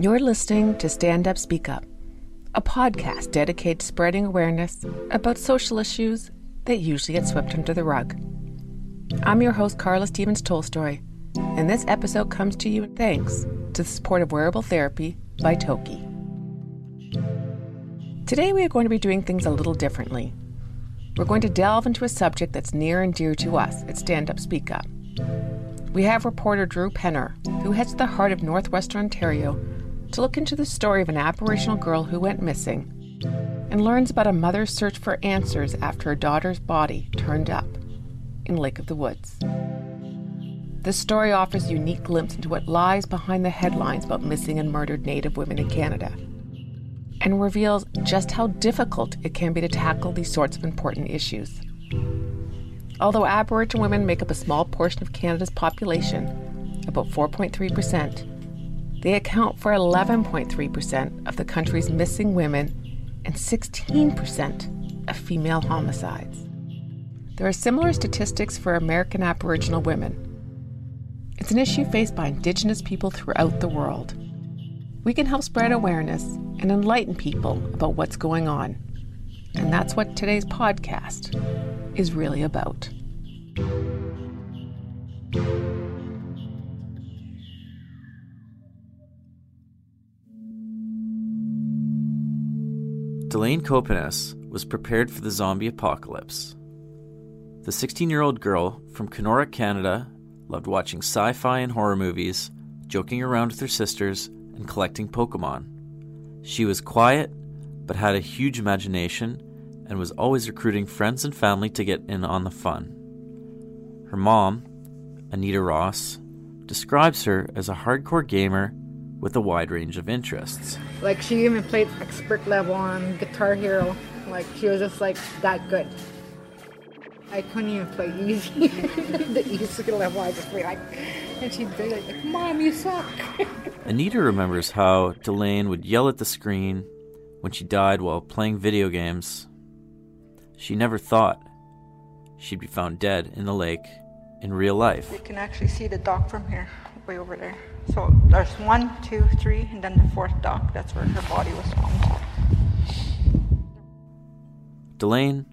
You're listening to Stand Up Speak Up, a podcast dedicated to spreading awareness about social issues that usually get swept under the rug. I'm your host, Carla Stevens Tolstoy, and this episode comes to you thanks to the support of Wearable Therapy by Toki. Today, we are going to be doing things a little differently. We're going to delve into a subject that's near and dear to us at Stand Up Speak Up. We have reporter Drew Penner, who heads the heart of Northwestern Ontario to look into the story of an Aboriginal girl who went missing and learns about a mother's search for answers after her daughter's body turned up in Lake of the Woods. This story offers a unique glimpse into what lies behind the headlines about missing and murdered Native women in Canada and reveals just how difficult it can be to tackle these sorts of important issues. Although Aboriginal women make up a small portion of Canada's population, about 4.3%, they account for 11.3% of the country's missing women and 16% of female homicides. There are similar statistics for American Aboriginal women. It's an issue faced by Indigenous people throughout the world. We can help spread awareness and enlighten people about what's going on. And that's what today's podcast is really about. Delaine Copenace was prepared for the zombie apocalypse. The 16 year old girl from Kenora, Canada, loved watching sci fi and horror movies, joking around with her sisters, and collecting Pokemon. She was quiet, but had a huge imagination and was always recruiting friends and family to get in on the fun. Her mom, Anita Ross, describes her as a hardcore gamer with a wide range of interests. Like she even played expert level on Guitar Hero. Like she was just like that good. I couldn't even play easy. the easy level I just played like and she'd be like, Mom, you suck. Anita remembers how Delaine would yell at the screen when she died while playing video games. She never thought she'd be found dead in the lake in real life. You can actually see the dock from here, way over there. So there's one, two, three, and then the fourth dock. That's where her body was found. Delaine,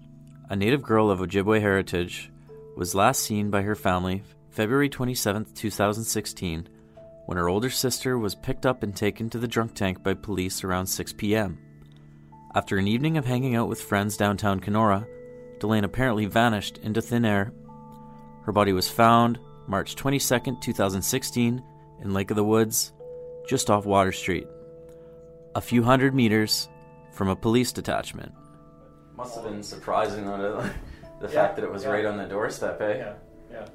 a native girl of Ojibwe heritage, was last seen by her family February 27, 2016, when her older sister was picked up and taken to the drunk tank by police around 6 p.m. After an evening of hanging out with friends downtown Kenora, Delaine apparently vanished into thin air. Her body was found March 22, 2016, in Lake of the Woods, just off Water Street, a few hundred meters from a police detachment. Must have been surprising on the Yeah, fact that it was yeah. right on the doorstep, eh? Yeah, yeah.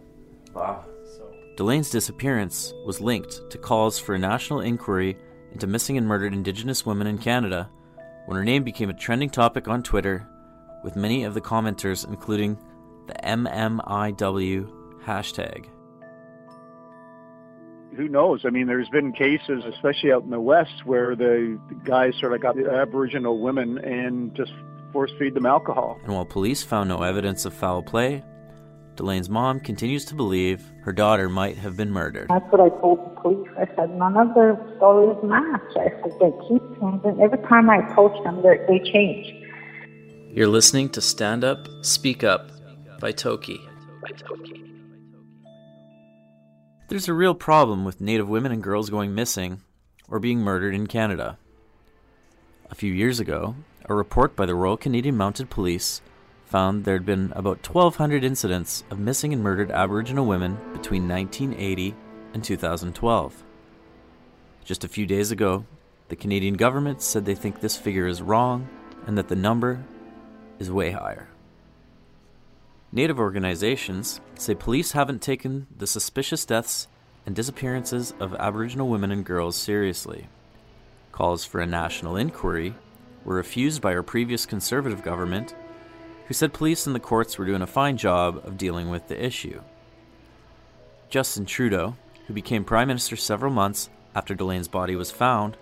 Wow. So Delaine's disappearance was linked to calls for a national inquiry into missing and murdered Indigenous women in Canada when her name became a trending topic on Twitter, with many of the commenters including the MMIW hashtag. Who knows? I mean, there's been cases, especially out in the West, where the guys sort of got the Aboriginal women and just force feed them alcohol. And while police found no evidence of foul play, Delaine's mom continues to believe her daughter might have been murdered. That's what I told the police. I said, none of their stories match. I said, they keep changing. Every time I approach them, they're- they change. You're listening to Stand Up, Speak Up by Toki. There's a real problem with Native women and girls going missing or being murdered in Canada. A few years ago, a report by the Royal Canadian Mounted Police found there had been about 1,200 incidents of missing and murdered Aboriginal women between 1980 and 2012. Just a few days ago, The Canadian government said they think this figure is wrong and that the number is way higher. Native organizations say police haven't taken the suspicious deaths and disappearances of Aboriginal women and girls seriously. Calls for a national inquiry were refused by our previous Conservative government, who said police and the courts were doing a fine job of dealing with the issue. Justin Trudeau, who became Prime Minister several months after Delaine's body was found,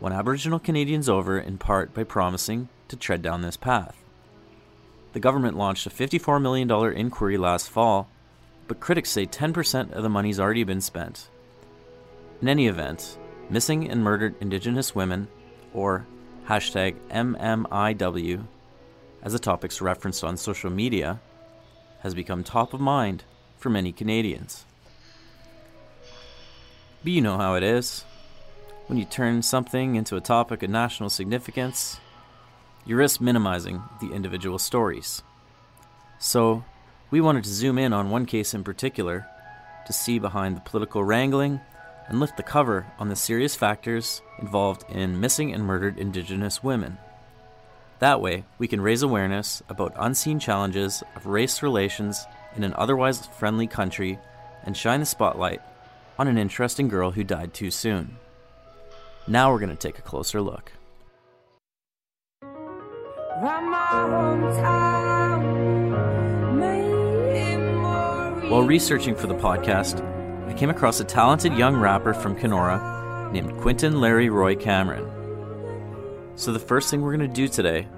won Aboriginal Canadians over in part by promising to tread down this path. The government launched a $54 million inquiry last fall, but critics say 10% of the money's already been spent. In any event, missing and murdered Indigenous women, or hashtag MMIW, as the topic's referenced on social media, has become top of mind for many Canadians. But you know how it is. When you turn something into a topic of national significance, you risk minimizing the individual stories. So, we wanted to zoom in on one case in particular to see behind the political wrangling and lift the cover on the serious factors involved in missing and murdered Indigenous women. That way, we can raise awareness about unseen challenges of race relations in an otherwise friendly country and shine the spotlight on an interesting girl who died too soon. Now we're going to take a closer look. While researching for the podcast, I came across a talented young rapper from Kenora named Quinton Larry Roy Cameron. So, the first thing we're going to do today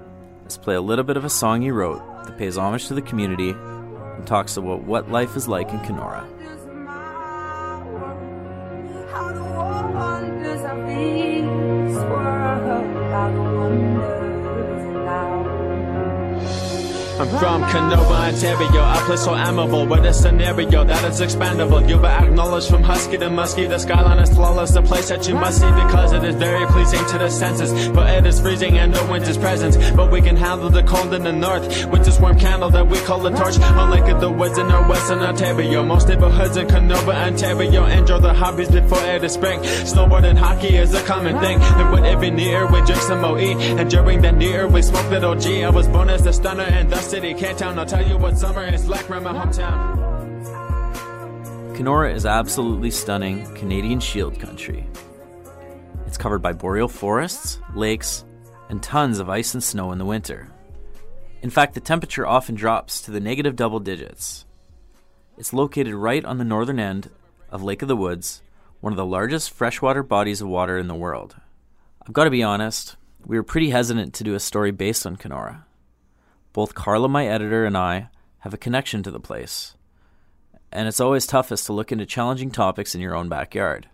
is play a little bit of a song he wrote that pays homage to the community and talks about what life is like in Kenora. I'm from Kenora, Ontario, a place so amiable with a scenario that is expandable. You will acknowledge from husky to musky, the skyline is flawless, a place that you must see because it is very pleasing to the senses. But it is freezing and no winter's presence. But we can handle the cold in the north with this warm candle that we call a torch. Unlike the woods in our western Ontario, most neighborhoods in Kenora, Ontario enjoy the hobbies before it is spring. Snowboard and hockey is a common thing. And with every near, we drink some OE. And during that near, we smoke little G. I was born as a stunner and thus city, K-Town. I'll tell you what summer is like around my hometown. Kenora is absolutely stunning Canadian Shield country. It's covered by boreal forests, lakes, and tons of ice and snow in the winter. In fact, the temperature often drops to the negative double digits. It's located right on the northern end of Lake of the Woods, one of the largest freshwater bodies of water in the world. I've got to be honest, we were pretty hesitant to do a story based on Kenora. Both Carla, my editor, and I have a connection to the place, and it's always toughest to look into challenging topics in your own backyard.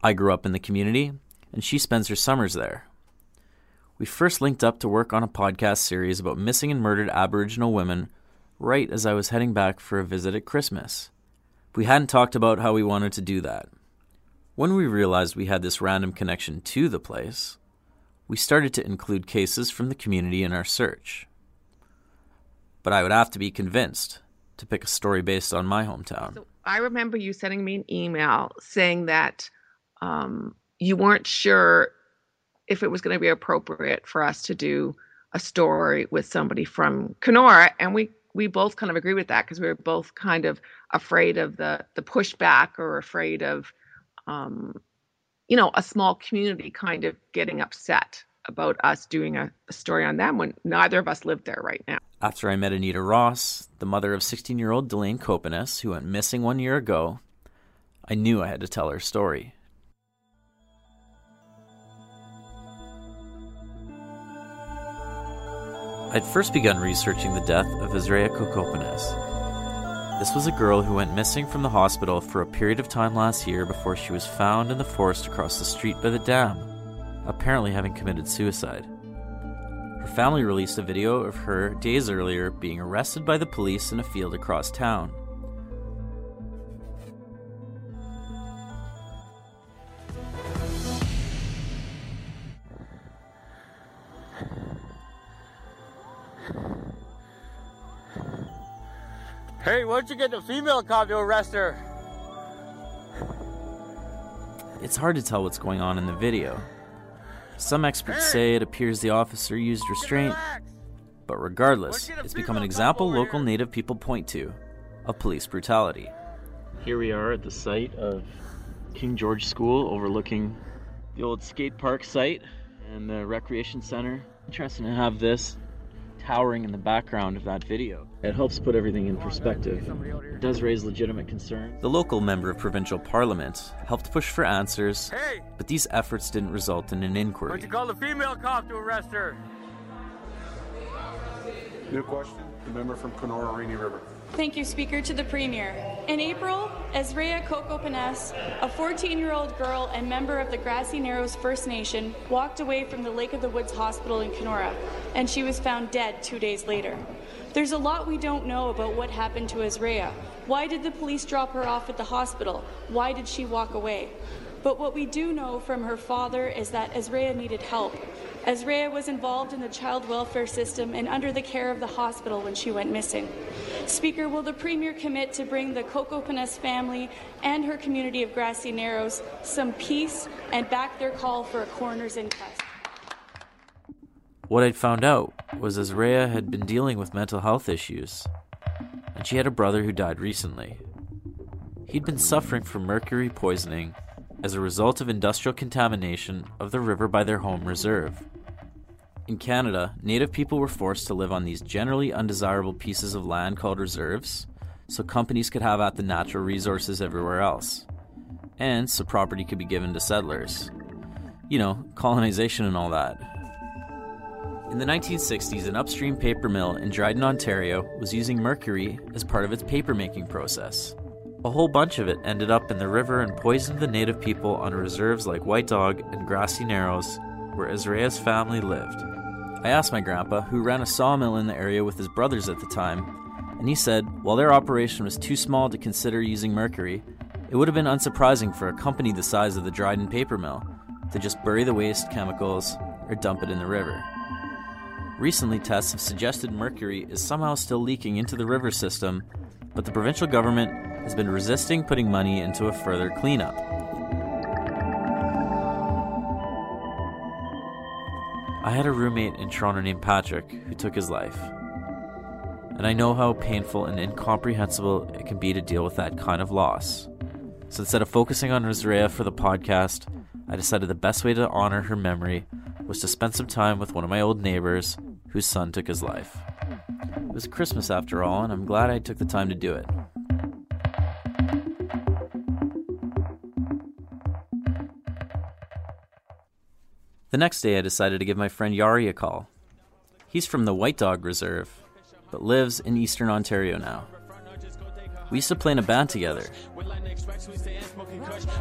I grew up in the community, and she spends her summers there. We first linked up to work on a podcast series about missing and murdered Aboriginal women right as I was heading back for a visit at Christmas. We hadn't talked about how we wanted to do that. When we realized we had this random connection to the place, we started to include cases from the community in our search but I would have to be convinced to pick a story based on my hometown. So I remember you sending me an email saying that um, you weren't sure if it was going to be appropriate for us to do a story with somebody from Kenora, and we we both kind of agree with that because we were both kind of afraid of the the pushback or afraid of um, you know a small community kind of getting upset about us doing a, a story on them when neither of us live there right now. After I met Anita Ross, the mother of 16 year old Delaine Copenace, who went missing one year ago, I knew I had to tell her story. I'd first begun researching the death of Azraya Kokopenace. This was a girl who went missing from the hospital for a period of time last year before she was found in the forest across the street by the dam, apparently having committed suicide. Her family released a video of her days earlier being arrested by the police in a field across town. Hey, why don't you get the female cop to arrest her? It's hard to tell what's going on in the video, Some experts say it appears the officer used restraint, but regardless, it's become an example local native people point to of police brutality. Here we are at the site of King George School overlooking the old skate park site and the recreation center. Interesting to have this towering in the background of that video. It helps put everything in perspective. It does raise legitimate concerns. The local member of provincial parliament helped push for answers, Hey, but these efforts didn't result in an why inquiry. don't you call the female cop to arrest her? New question, the member from Kenora Rainy River. Thank you, Speaker. To the Premier. In April, Azraya Kokopenace, a 14 year old girl and member of the Grassy Narrows First Nation, walked away from the Lake of the Woods Hospital in Kenora, and she was found dead two days later. There's a lot we don't know about what happened to Azraya. Why did the police drop her off at the hospital? Why did she walk away? But what we do know from her father is that Azraya needed help. Ezrea was involved in the child welfare system and under the care of the hospital when she went missing. Speaker, will the Premier commit to bring the Kokopenace family and her community of Grassy Narrows some peace and back their call for a coroner's inquest? What I'd found out was Azraya had been dealing with mental health issues, and she had a brother who died recently. He'd been suffering from mercury poisoning as a result of industrial contamination of the river by their home reserve. In Canada, Native people were forced to live on these generally undesirable pieces of land called reserves, so companies could have at the natural resources everywhere else, and so property could be given to settlers. You know, colonization and all that. In the 1960s, an upstream paper mill in Dryden, Ontario was using mercury as part of its papermaking process. A whole bunch of it ended up in the river and poisoned the native people on reserves like White Dog and Grassy Narrows, where Azraya's family lived. I asked my grandpa, who ran a sawmill in the area with his brothers at the time, and he said while their operation was too small to consider using mercury, it would have been unsurprising for a company the size of the Dryden paper mill to just bury the waste chemicals or dump it in the river. Recently, tests have suggested mercury is somehow still leaking into the river system, but the provincial government has been resisting putting money into a further cleanup. I had a roommate in Toronto named Patrick who took his life. And I know how painful and incomprehensible it can be to deal with that kind of loss. So instead of focusing on Rizrea for the podcast, I decided the best way to honor her memory was to spend some time with one of my old neighbors whose son took his life. It was Christmas after all, and I'm glad I took the time to do it. The next day, I decided to give my friend Yari a call. He's from the White Dog Reserve, but lives in eastern Ontario now. We used to play in a band together.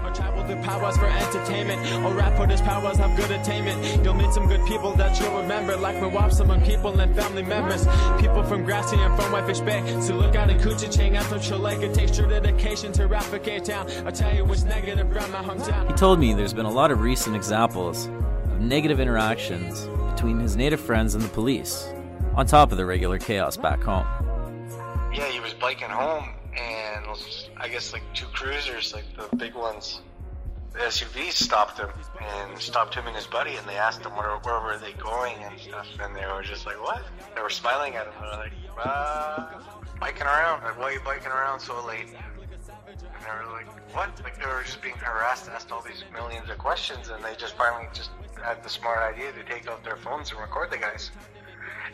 Or travel through powers for entertainment. Or rap for this powers have good attainment. You'll meet some good people that you'll remember. Like Mwapsaman people and family members. People from Grassy and from Whitefish Bay. So look out in Kuchichang after Chileka. It takes true dedication to Rafika town. I'll tell you which negative grandma hung down. He told me there's been a lot of recent examples negative interactions between his native friends and the police, on top of the regular chaos back home. Yeah, he was biking home, and I guess like two cruisers, like the big ones, the SUVs stopped him and stopped him and his buddy, and they asked him where, where were they going and stuff, and they were just like, what? They were smiling at him. They were like, uh, biking around. Like, why are you biking around so late? And they were like, what? Like they were just being harassed, and asked all these millions of questions, and they just finally just had the smart idea to take out their phones and record the guys.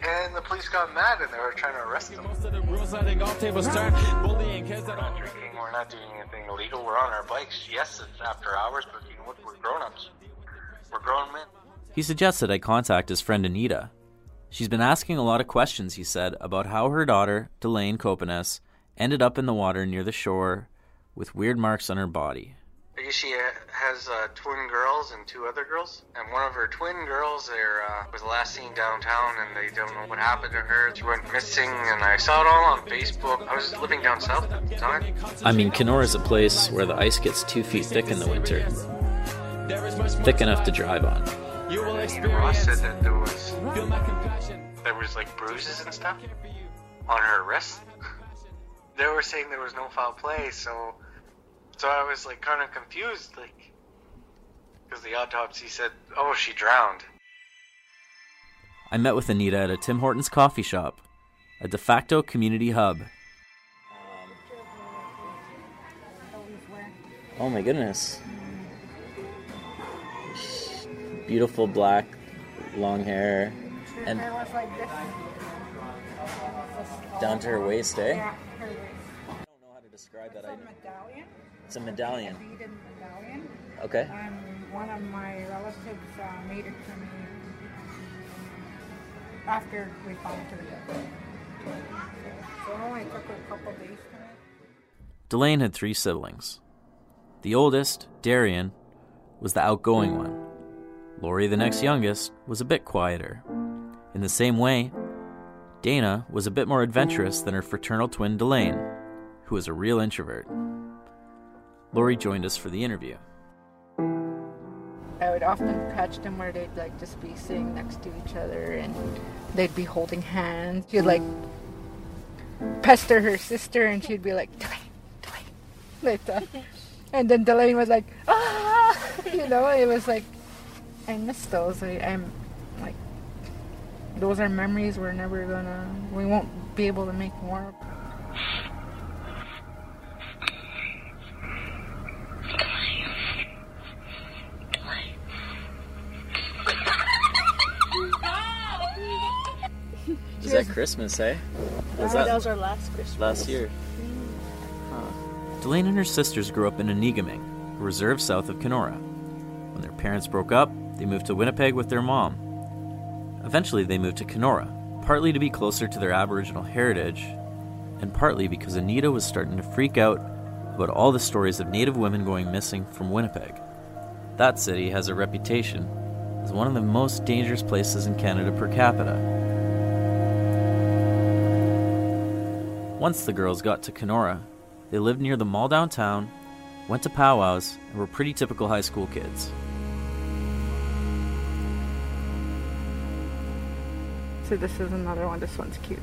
And the police got mad and they were trying to arrest them. Most of the rules letting all tables turn. Bullying kids We're are not drinking, we're not doing anything illegal, we're on our bikes. Yes, it's after hours, but you know what? We're grown ups. We're grown men. He suggested I contact his friend Anita. She's been asking a lot of questions, he said, about how her daughter, Delaine Copenace, ended up in the water near the shore with weird marks on her body. I guess she has uh, twin girls and two other girls. And one of her twin girls there uh, was last seen downtown, and they don't know what happened to her. She went missing, and I saw it all on Facebook. I was living down south at the time. I mean, Kenora is a place where the ice gets two feet thick in the winter, there is much more thick enough to drive on. You will And Ross said that there was Feel my compassion. there was like bruises and stuff on her wrist. They were saying there was no foul play, so so I was like kind of confused, like because the autopsy said, oh, she drowned. I met with Anita at a Tim Hortons coffee shop, a de facto community hub. Oh my goodness. Beautiful black, long hair, and It was like this. down to her waist, eh? Yeah, her waist. I don't know how to describe that. It's medallion. It's a medallion. A beaded medallion. Okay. And one of my relatives uh, made it for me after we found her. So it only took her a couple days to make. Delaine had three siblings. The oldest, Darian, was the outgoing one. Lori, the next youngest, was a bit quieter. In the same way, Dana was a bit more adventurous than her fraternal twin Delane, who was a real introvert. Lori joined us for the interview. I would often catch them where they'd like just be sitting next to each other and they'd be holding hands. She'd like pester her sister and she'd be like, Delaine, Delaine, like that. And then Delaine was like, ah, you know, it was like, I miss those. I, I'm like, those are memories we're never gonna, we won't be able to make more. Christmas, eh? Was that was our last Christmas. last year? Delaine and her sisters grew up in Anigaming, a reserve south of Kenora. When their parents broke up, they moved to Winnipeg with their mom. Eventually, they moved to Kenora, partly to be closer to their Aboriginal heritage, and partly because Anita was starting to freak out about all the stories of Native women going missing from Winnipeg. That city has a reputation as one of the most dangerous places in Canada per capita. Once the girls got to Kenora, they lived near the mall downtown, went to powwows, and were pretty typical high school kids. So this is another one. This one's cute.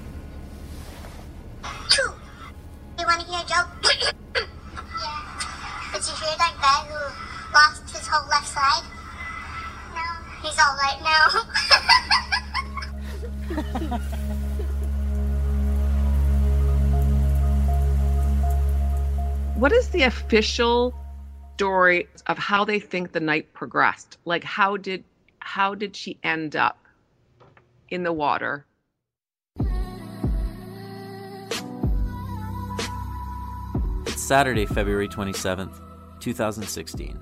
Official story of how they think the night progressed? Like how did how did she end up in the water? It's Saturday, February 27th, 2016.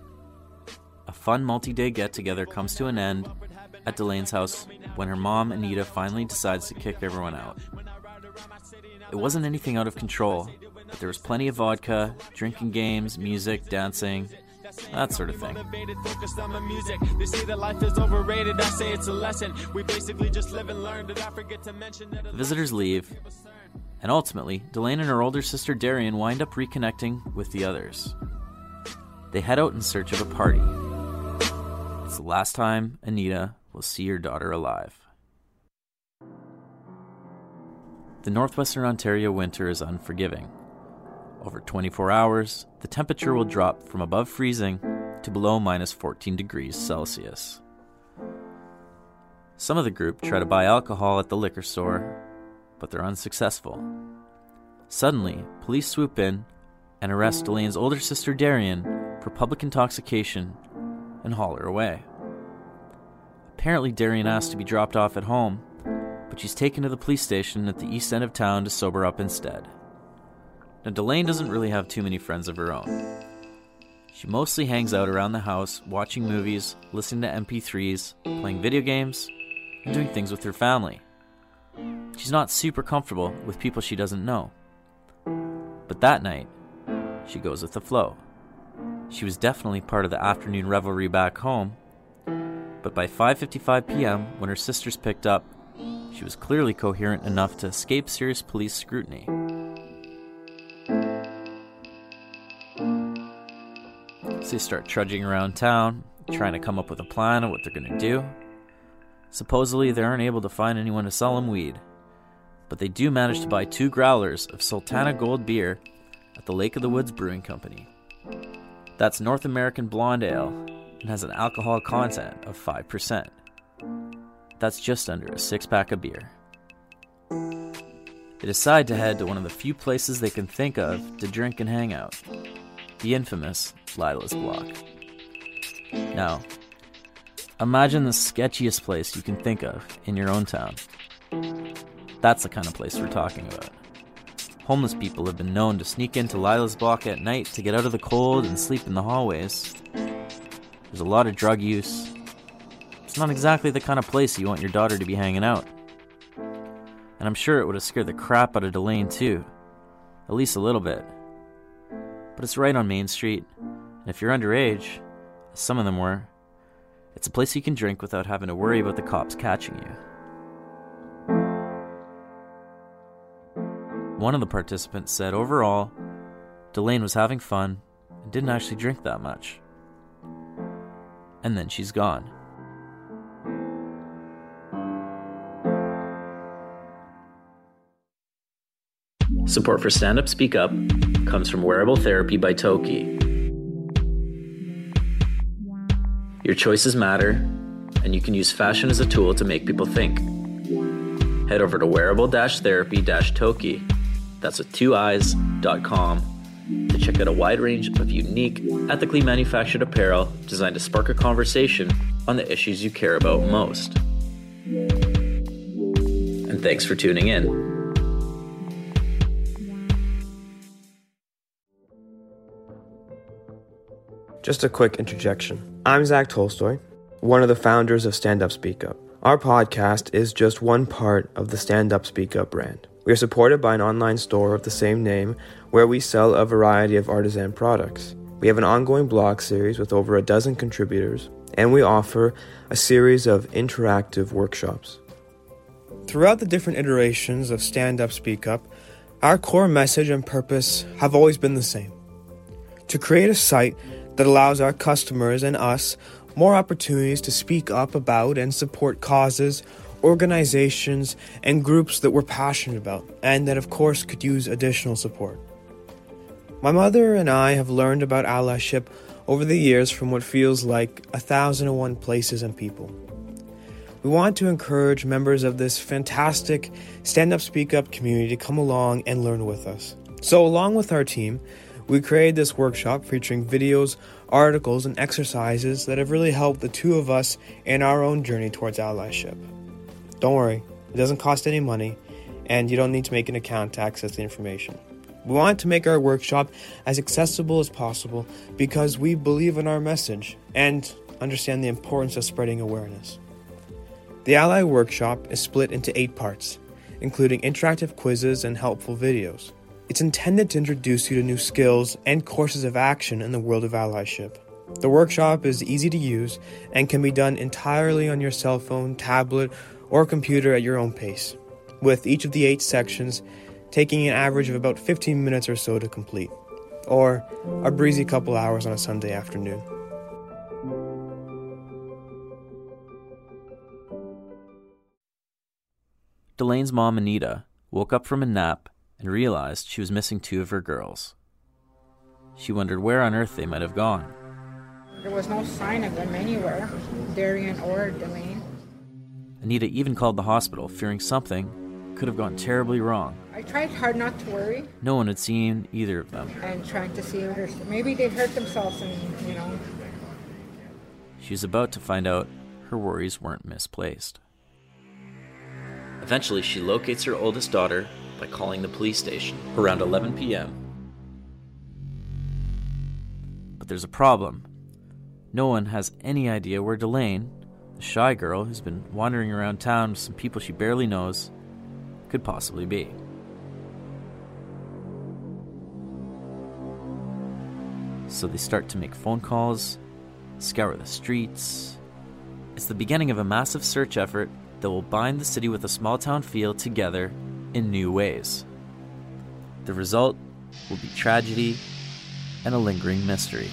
A fun multi day get together comes to an end at Delaine's house when her mom, Anita, finally decides to kick everyone out. It wasn't anything out of control, but there was plenty of vodka, drinking games, music, dancing, that sort of thing. Motivated, focused on my music. They say that life is overrated. I say it's a lesson. We basically just live and learn. Did I forget to mention that? The visitors leave, and ultimately, Delaine and her older sister Darian wind up reconnecting with the others. They head out in search of a party. It's the last time Anita will see her daughter alive. The northwestern Ontario winter is unforgiving. Over 24 hours, the temperature will drop from above freezing to below minus 14 degrees Celsius. Some of the group try to buy alcohol at the liquor store, but they're unsuccessful. Suddenly, police swoop in and arrest Delaine's older sister Darian for public intoxication and haul her away. Apparently, Darian asked to be dropped off at home, but she's taken to the police station at the east end of town to sober up instead. Now, Delaine doesn't really have too many friends of her own. She mostly hangs out around the house, watching movies, listening to MP3s, playing video games, and doing things with her family. She's not super comfortable with people she doesn't know. But that night, she goes with the flow. She was definitely part of the afternoon revelry back home, but by 5:55 p.m., when her sisters picked up, she was clearly coherent enough to escape serious police scrutiny. So they start trudging around town, trying to come up with a plan of what they're going to do. Supposedly, they aren't able to find anyone to sell them weed, but they do manage to buy two growlers of Sultana Gold beer at the Lake of the Woods Brewing Company. That's North American Blonde Ale, and has an alcohol content of 5%. That's just under a six pack of beer. They decide to head to one of the few places they can think of to drink and hang out the infamous Lila's Block. Now, imagine the sketchiest place you can think of in your own town. That's the kind of place we're talking about. Homeless people have been known to sneak into Lila's Block at night to get out of the cold and sleep in the hallways. There's a lot of drug use. It's not exactly the kind of place you want your daughter to be hanging out. And I'm sure it would have scared the crap out of Delaine too. At least a little bit. But it's right on Main Street, and if you're underage, as some of them were, it's a place you can drink without having to worry about the cops catching you. One of the participants said overall, Delaine was having fun and didn't actually drink that much. And then she's gone. Support for Stand Up Speak Up comes from Wearable Therapy by Toki. Your choices matter, and you can use fashion as a tool to make people think. Head over to wearable therapy toki that's with two eyes.com to check out a wide range of unique, ethically manufactured apparel designed to spark a conversation on the issues you care about most. And thanks for tuning in. Just a quick interjection. I'm Zach Tolstoy, one of the founders of Stand Up Speak Up. Our podcast is just one part of the Stand Up Speak Up brand. We are supported by an online store of the same name where we sell a variety of artisan products. We have an ongoing blog series with over a dozen contributors, and we offer a series of interactive workshops. Throughout the different iterations of Stand Up Speak Up, our core message and purpose have always been the same to create a site that allows our customers and us more opportunities to speak up about and support causes organizations, and groups that we're passionate about, and that, of course, could use additional support. My mother and I have learned about allyship over the years from what feels like a thousand and one places and people. We want to encourage members of this fantastic stand up, speak up community to come along and learn with us. So, along with our team, we created this workshop featuring videos, articles, and exercises that have really helped the two of us in our own journey towards allyship. Don't worry, it doesn't cost any money, and you don't need to make an account to access the information. We want to make our workshop as accessible as possible because we believe in our message and understand the importance of spreading awareness. The Ally Workshop is split into eight parts, including interactive quizzes and helpful videos. It's intended to introduce you to new skills and courses of action in the world of allyship. The workshop is easy to use and can be done entirely on your cell phone, tablet, or computer at your own pace, with each of the eight sections taking an average of about 15 minutes or so to complete, or a breezy couple hours on a Sunday afternoon. Delaine's mom, Anita, woke up from a nap and realized she was missing two of her girls. She wondered where on earth they might have gone. There was no sign of them anywhere, Darian or Delaine. Anita even called the hospital, fearing something could have gone terribly wrong. I tried hard not to worry. No one had seen either of them. And trying to see if maybe they hurt themselves and, you know. She was about to find out her worries weren't misplaced. Eventually, she locates her oldest daughter by calling the police station around 11 p.m. But there's a problem. No one has any idea where Delaine, the shy girl who's been wandering around town with some people she barely knows could possibly be. So they start to make phone calls, scour the streets. It's the beginning of a massive search effort that will bind the city with a small town feel together in new ways. The result will be tragedy and a lingering mystery.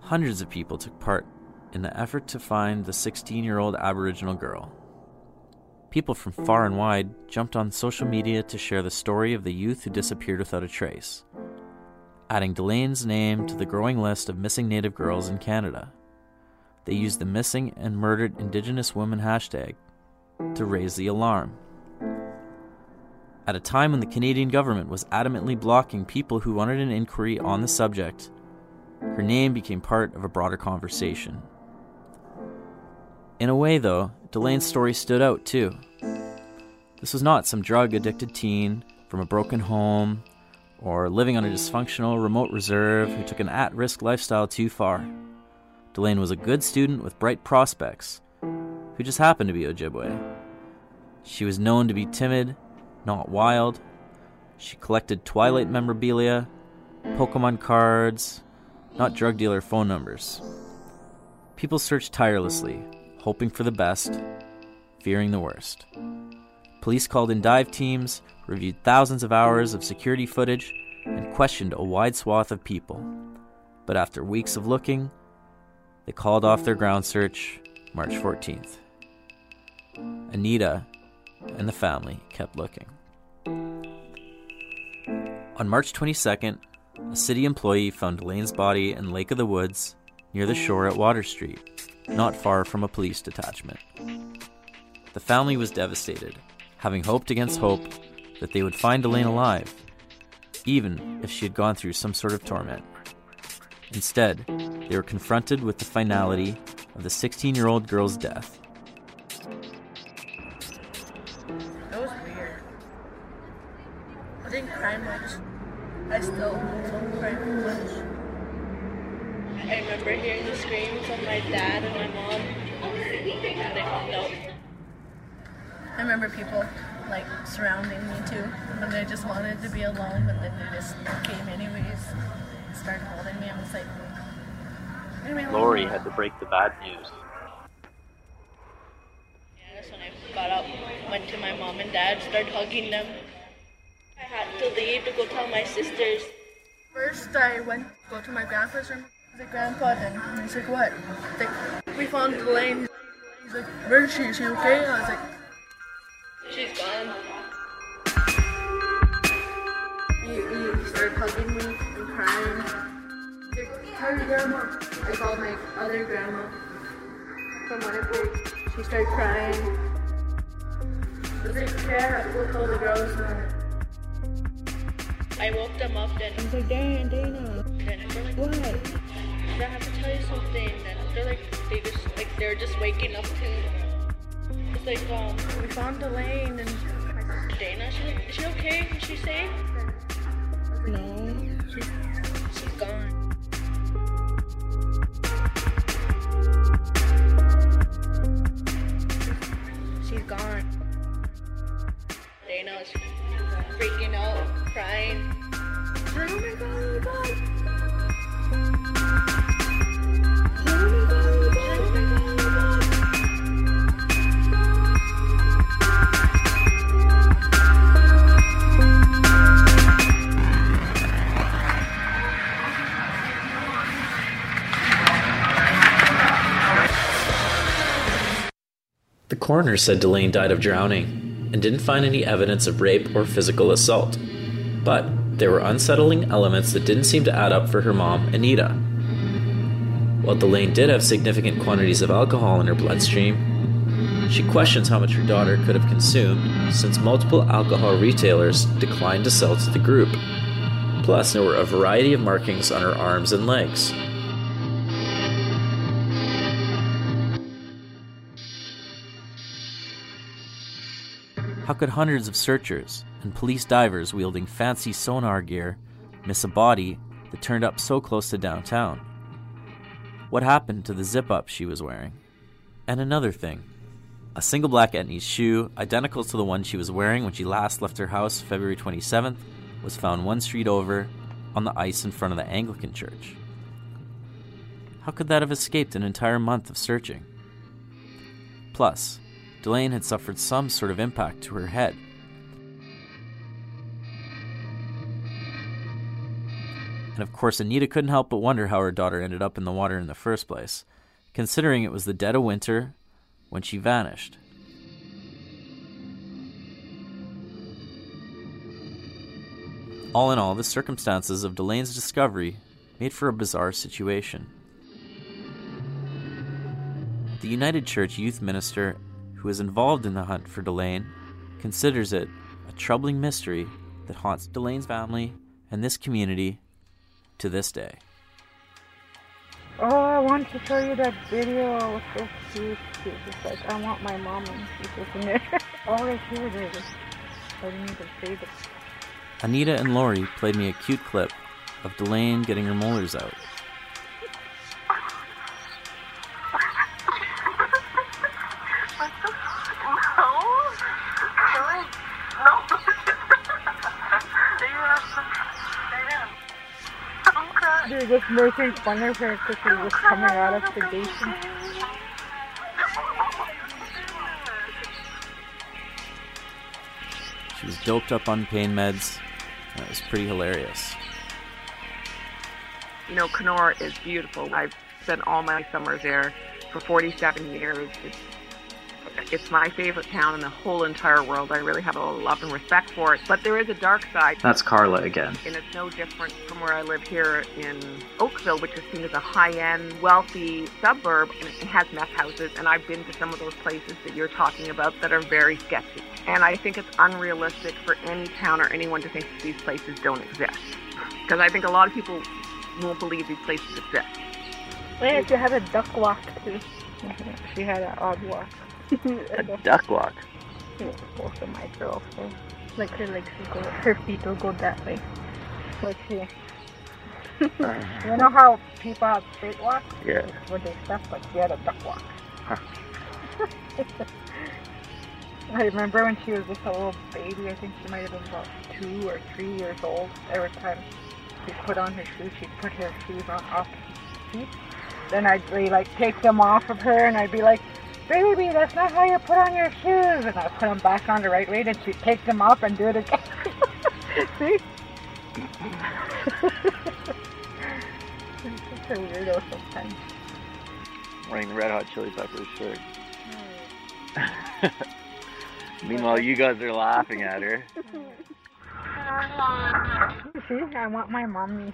Hundreds of people took part in the effort to find the 16 year old Aboriginal girl. People from far and wide jumped on social media to share the story of the youth who disappeared without a trace, adding Delaine's name to the growing list of missing Native girls in Canada. They used the missing and murdered Indigenous women hashtag to raise the alarm. At a time when the Canadian government was adamantly blocking people who wanted an inquiry on the subject, her name became part of a broader conversation. In a way, though, Delaine's story stood out too. This was not some drug addicted teen from a broken home or living on a dysfunctional remote reserve who took an at risk lifestyle too far. Delaine was a good student with bright prospects who just happened to be Ojibwe. She was known to be timid, not wild. She collected Twilight memorabilia, Pokemon cards, not drug dealer phone numbers. People searched tirelessly, hoping for the best, fearing the worst. Police called in dive teams, reviewed thousands of hours of security footage, and questioned a wide swath of people. But after weeks of looking, they called off their ground search March 14th. Anita and the family kept looking. On March 22nd, a city employee found Delaine's body in Lake of the Woods near the shore at Water Street, not far from a police detachment. The family was devastated, having hoped against hope that they would find Delaine alive, even if she had gone through some sort of torment. Instead, they were confronted with the finality of the 16 year old girl's death. That was weird. I didn't cry much. I still don't cry much. I remember hearing the screams of my dad and my mom, and they found out. I remember people like surrounding me too, and they just wanted to be alone, but then they just came anyways, started holding me. I was like, "Leave me. Lori had to break the bad news. Yeah, that's when I got up, went to my mom and dad, started hugging them. I had to leave to go tell my sisters. First, I went to go to my grandpa's room. He's like, Grandpa, then he's like, what? Like, we found Elaine. He's like, where is she? Is she okay? I was like, she's gone. He, he started hugging me and crying. He's like, tell your grandma. I called my other grandma from Winnipeg. She started crying. I was like, yeah, we'll tell the girls. I woke them up then. I was like, Dana, Dana. Then they're like, what? I have to tell you something. And they're like, they just, like, they're just waking up too. It's like, um, we found Elaine and Dana. She's like, is she okay? Is she safe? No. She's gone. Coroner said Delaine died of drowning and didn't find any evidence of rape or physical assault. But there were unsettling elements that didn't seem to add up for her mom, Anita. While Delaine did have significant quantities of alcohol in her bloodstream, she questions how much her daughter could have consumed since multiple alcohol retailers declined to sell to the group. Plus, there were a variety of markings on her arms and legs. How could hundreds of searchers and police divers wielding fancy sonar gear miss a body that turned up so close to downtown? What happened to the zip up she was wearing? And another thing a single black Etnies shoe, identical to the one she was wearing when she last left her house February 27th, was found one street over on the ice in front of the Anglican church. How could that have escaped an entire month of searching? Plus, Delaine had suffered some sort of impact to her head. And of course, Anita couldn't help but wonder how her daughter ended up in the water in the first place, considering it was the dead of winter when she vanished. All in all, the circumstances of Delaine's discovery made for a bizarre situation. The United Church youth minister who is involved in the hunt for Delaine considers it a troubling mystery that haunts Delaine's family and this community to this day. Oh, I want to show you that video. Oh, it was so cute. She was just like, I want my mom and she's just in there. right here it is. I didn't even save it. Anita and Lori played me a cute clip of Delaine getting her molars out. They're just making fun of her because she was coming out of sedation. She was doped up on pain meds, That was pretty hilarious. You know, Kenora is beautiful. I've spent all my summers there for 47 years. It's, it's my favorite town in the whole entire world. I really have a love and respect for it. But there is a dark side. That's Carla again. And it's no different from where I live here in Oakville, which is seen as a high-end, wealthy suburb, and it has meth houses. And I've been to some of those places that you're talking about that are very sketchy. And I think it's unrealistic for any town or anyone to think that these places don't exist. Because I think a lot of people won't believe these places exist. Well yeah, she had a duck walk too. She had an odd walk. A duck walk. Yeah, both of my girls. So. Like her legs will go, her feet will go that way. Like she. Uh-huh. you know how people have straight walks? Yeah. Where they step, like she had a duck walk. Huh. I remember when she was just a little baby, I think she might have been about two or three years old. Every time she put on her shoes, she'd put her shoes on off feet. Then I'd be like take them off of her and I'd be like, baby, that's not how you put on your shoes. And I'd put them back on the right way, then she'd take them off and do it again. See? She's such a weirdo sometimes. Wearing Red Hot Chili Peppers shirt. Meanwhile, you guys are laughing at her. See, I want my mommy.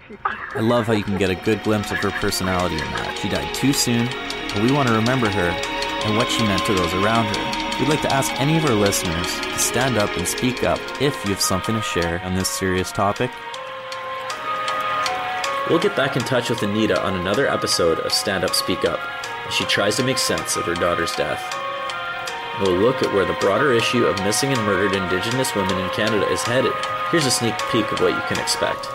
I love how you can get a good glimpse of her personality in that. She died too soon, but we want to remember her and what she meant to those around her. We'd like to ask any of our listeners to stand up and speak up if you have something to share on this serious topic. We'll get back in touch with Anita on another episode of Stand Up Speak Up as she tries to make sense of her daughter's death. We'll look at where the broader issue of missing and murdered Indigenous women in Canada is headed. Here's a sneak peek of what you can expect.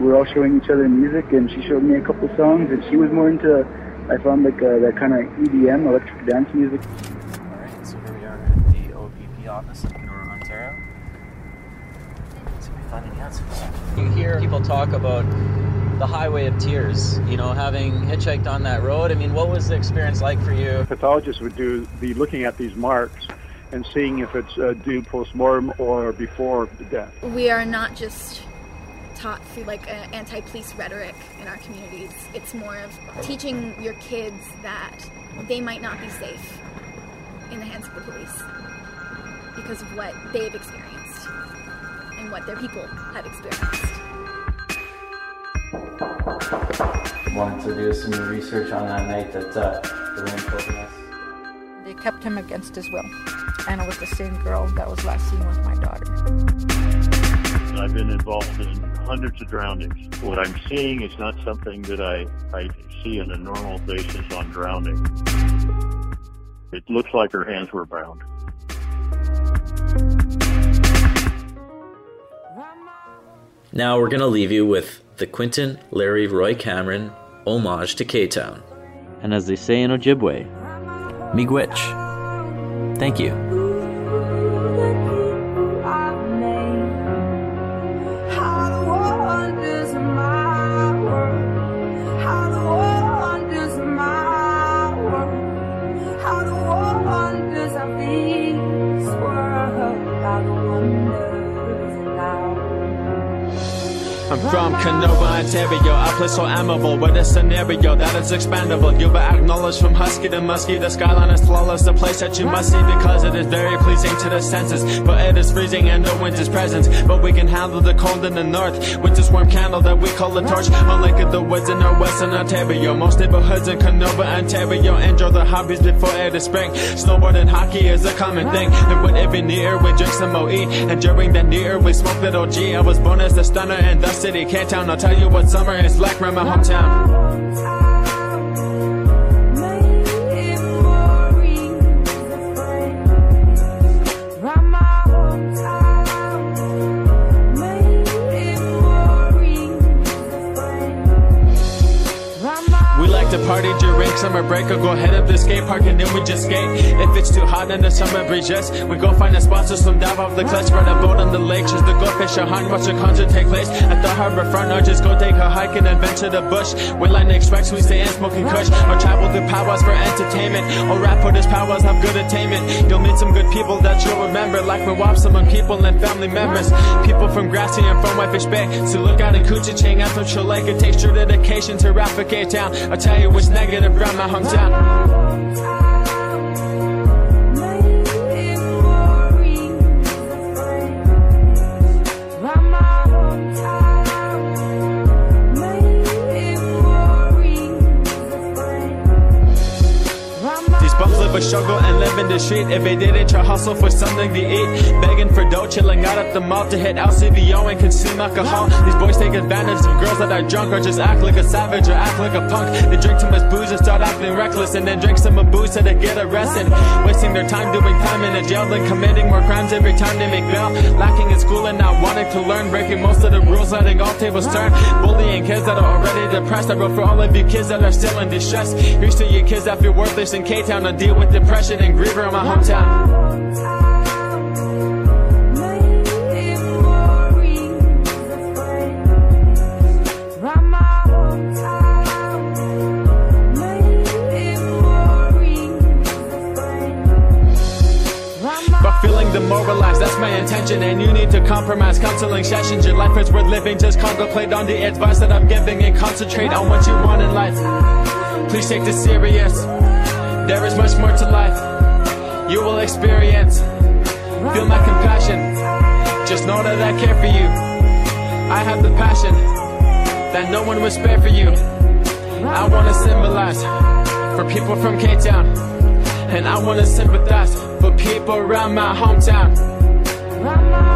We were all showing each other music, and she showed me a couple songs, and she was more into, I found like uh, that kind of EDM, electric dance music. Alright, so here we are at the OPP office in Kenora, Ontario. See if we find any answers. You hear people talk about the highway of tears, you know, having hitchhiked on that road. I mean, what was the experience like for you? Pathologists would do be looking at these marks and seeing if it's uh, due post-mortem or before the death. We are not just taught through like uh, anti-police rhetoric in our communities. It's more of teaching your kids that they might not be safe in the hands of the police because of what they've experienced and what their people have experienced. Wanted to do some research on that night that uh, Elaine told us. They kept him against his will. And it was the same girl that was last seen with my daughter. I've been involved in hundreds of drownings. What I'm seeing is not something that I, I see on a normal basis on drowning. It looks like her hands were bound. Now we're going to leave you with the Quentin Larry Roy Cameron homage to K Town. And as they say in Ojibwe, Miigwech. Thank you. I'm Ontario, a place so amiable with a scenario that is expandable. You'll be acknowledged from husky to musky. The skyline is flawless, a place that you must see because it is very pleasing to the senses. But it is freezing and no winter's presence. But we can handle the cold in the north with this warm candle that we call a torch. Unlike the woods in our western Ontario, most neighborhoods in Kenora, Ontario enjoy the hobbies before it is spring. Snowboard and hockey is a common thing. And with every near, we drink some OE. And during that near, we smoke that OG. I was born as the stunner in the city, K-Town. I'll tell you what summer is like around my hometown. Summer break or go head up the skate park and then we just skate. If it's too hot in the summer breeze, yes, we go find a spot to swim dive off the cliffs, ride a boat on the lake, just to go fish a hunt, watch a concert take place at the harbor front, or just go take a hike and adventure the bush. We like express, we stay in smoking kush, or travel through powwows for entertainment, or rap for this powwows have good attainment. You'll meet some good people that you'll remember, like we wop among people and family members. People from Grassy and from Whitefish Bay, so look out in Couchiching, out from Chileka, it takes true dedication to rap for K-Town. I'll tell you what's negative around my hometown. The. If they didn't try hustle for something to eat, begging for dough, chilling out at the mall to hit LCBO and consume alcohol. These boys take advantage of girls that are drunk or just act like a savage or act like a punk. They drink too much booze and start acting reckless, and then drink some booze so they get arrested. Wasting their time doing time in a jail, then committing more crimes every time they make bail. Lacking in school and not wanting to learn, breaking most of the rules, letting all tables turn. Bullying kids that are already depressed. I wrote for all of you kids that are still in distress. Here's to you kids that feel worthless in K-Town to deal with depression and grief around my hometown. But feeling demoralized, that's my intention. And you need to compromise counseling sessions. Your life is worth living. Just contemplate on the advice that I'm giving and concentrate on what you want in life. Please take this serious. There is much more to life. You will experience. Feel my compassion. Just know that I care for you. I have the passion that no one will spare for you. I want to symbolize for people from K Town. And I want to sympathize for people around my hometown.